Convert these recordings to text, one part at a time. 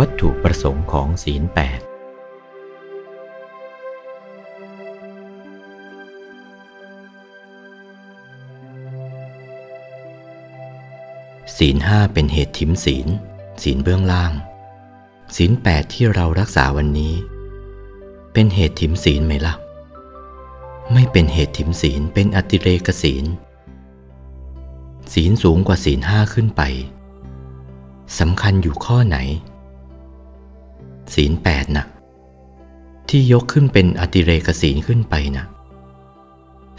วัตถุประสงค์ของศีลแปดศีลห้าเป็นเหตุถิมศีล ศีลเบื้องล่าง ศีลแปดที่เรารักษาวันนี้ เป็นเหตุถิมศีลไหมล่ะ ไม่เป็นเหตุถิมศีลเป็นอติเรกศีล ศีลสูงกว่าศีลห้าขึ้นไปสำคัญอยู่ข้อไหน ศีลแปดนะ่ะที่ยกขึ้นเป็นอติเรกศีลขึ้นไปนะ่ะ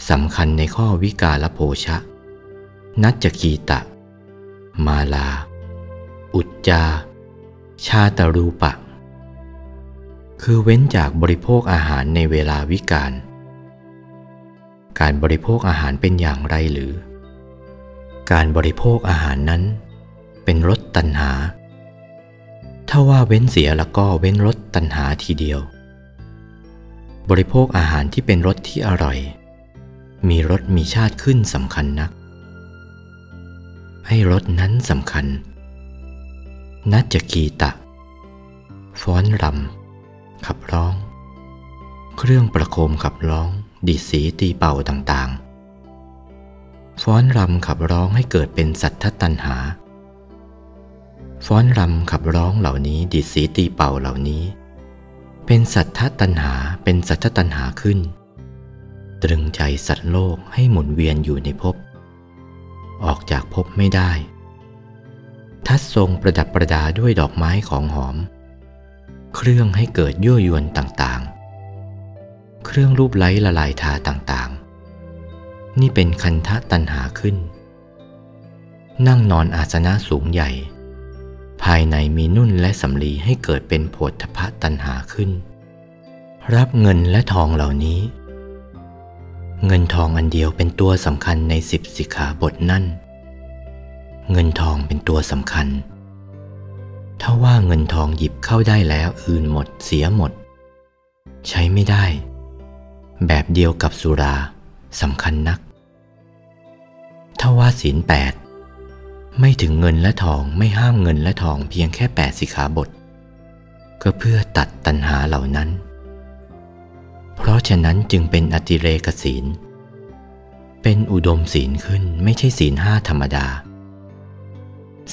สำคัญในข้อวิกาลโภชะ นัจจคีตะ มาลา อุจจา ชาตรูปะ คือเว้นจากบริโภคอาหารในเวลาวิกาล การบริโภคอาหารเป็นอย่างไรหรือ การบริโภคอาหารนั้นเป็นรสตัณหา ถ้าว่าเว้นเสียแล้วก็เว้นรสตัณหาทีเดียว บริโภคอาหารที่เป็นรสที่อร่อย มีรสมีชาติขึ้นสำคัญนัก ให้รสนั้นสำคัญ นัจจกีตะ ฟ้อนรำขับร้อง เครื่องประโคมขับร้องดิสีตีเป่าต่างๆ ฟ้อนรำขับร้องให้เกิดเป็นสัทธตัณหา ฟ้อนรำขับร้องเหล่านี้ดิดสีตีเป่าเหล่านี้ เป็นสัทธตัณหาเป็นสัทธตัณหาขึ้น ตรึงใจสัตว์โลกให้หมุนเวียนอยู่ในภพออกจากภพไม่ได้ ทัดทรงประดับประดาด้วยดอกไม้ของหอม เครื่องให้เกิดยั่วยวนต่างๆ เครื่องรูปไล้ละลายทาต่างๆ นี่เป็นคันทะตัณหาขึ้น นั่งนอนอาสนะสูงใหญ่ ภายในมีนุ่นและสำลีให้เกิดเป็นโพธพะตัณหาขึ้น รับเงินและทองเหล่านี้ เงินทองอันเดียวเป็นตัวสำคัญในสิบสิกขาบทนั่น เงินทองเป็นตัวสำคัญ ถ้าว่าเงินทองหยิบเข้าได้แล้วอื่นหมดเสียหมด ใช้ไม่ได้ แบบเดียวกับสุราสำคัญนัก ถ้าว่าศีลแปด ไม่ถึงเงินและทองไม่ห้ามเงินและทองเพียงแค่แปดสิขาบท ก็เพื่อตัดตัณหาเหล่านั้น เพราะฉะนั้นจึงเป็นอติเรกศีล เป็นอุดมศีลขึ้นไม่ใช่ศีลห้าธรรมดา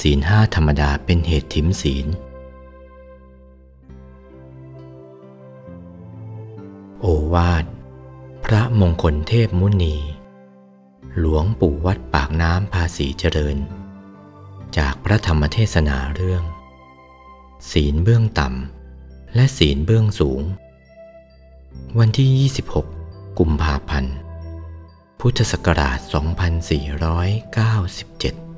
ศีลห้าธรรมดาเป็นเหตุถิมศีล โอวาท พระมงคลเทพมุนี หลวงปู่วัดปากน้ำภาษีเจริญ จากพระธรรมเทศนาเรื่อง ศีลเบื้องต่ำ และศีลเบื้องสูง วันที่ 26 กุมภาพันธ์ พุทธศักราช 2497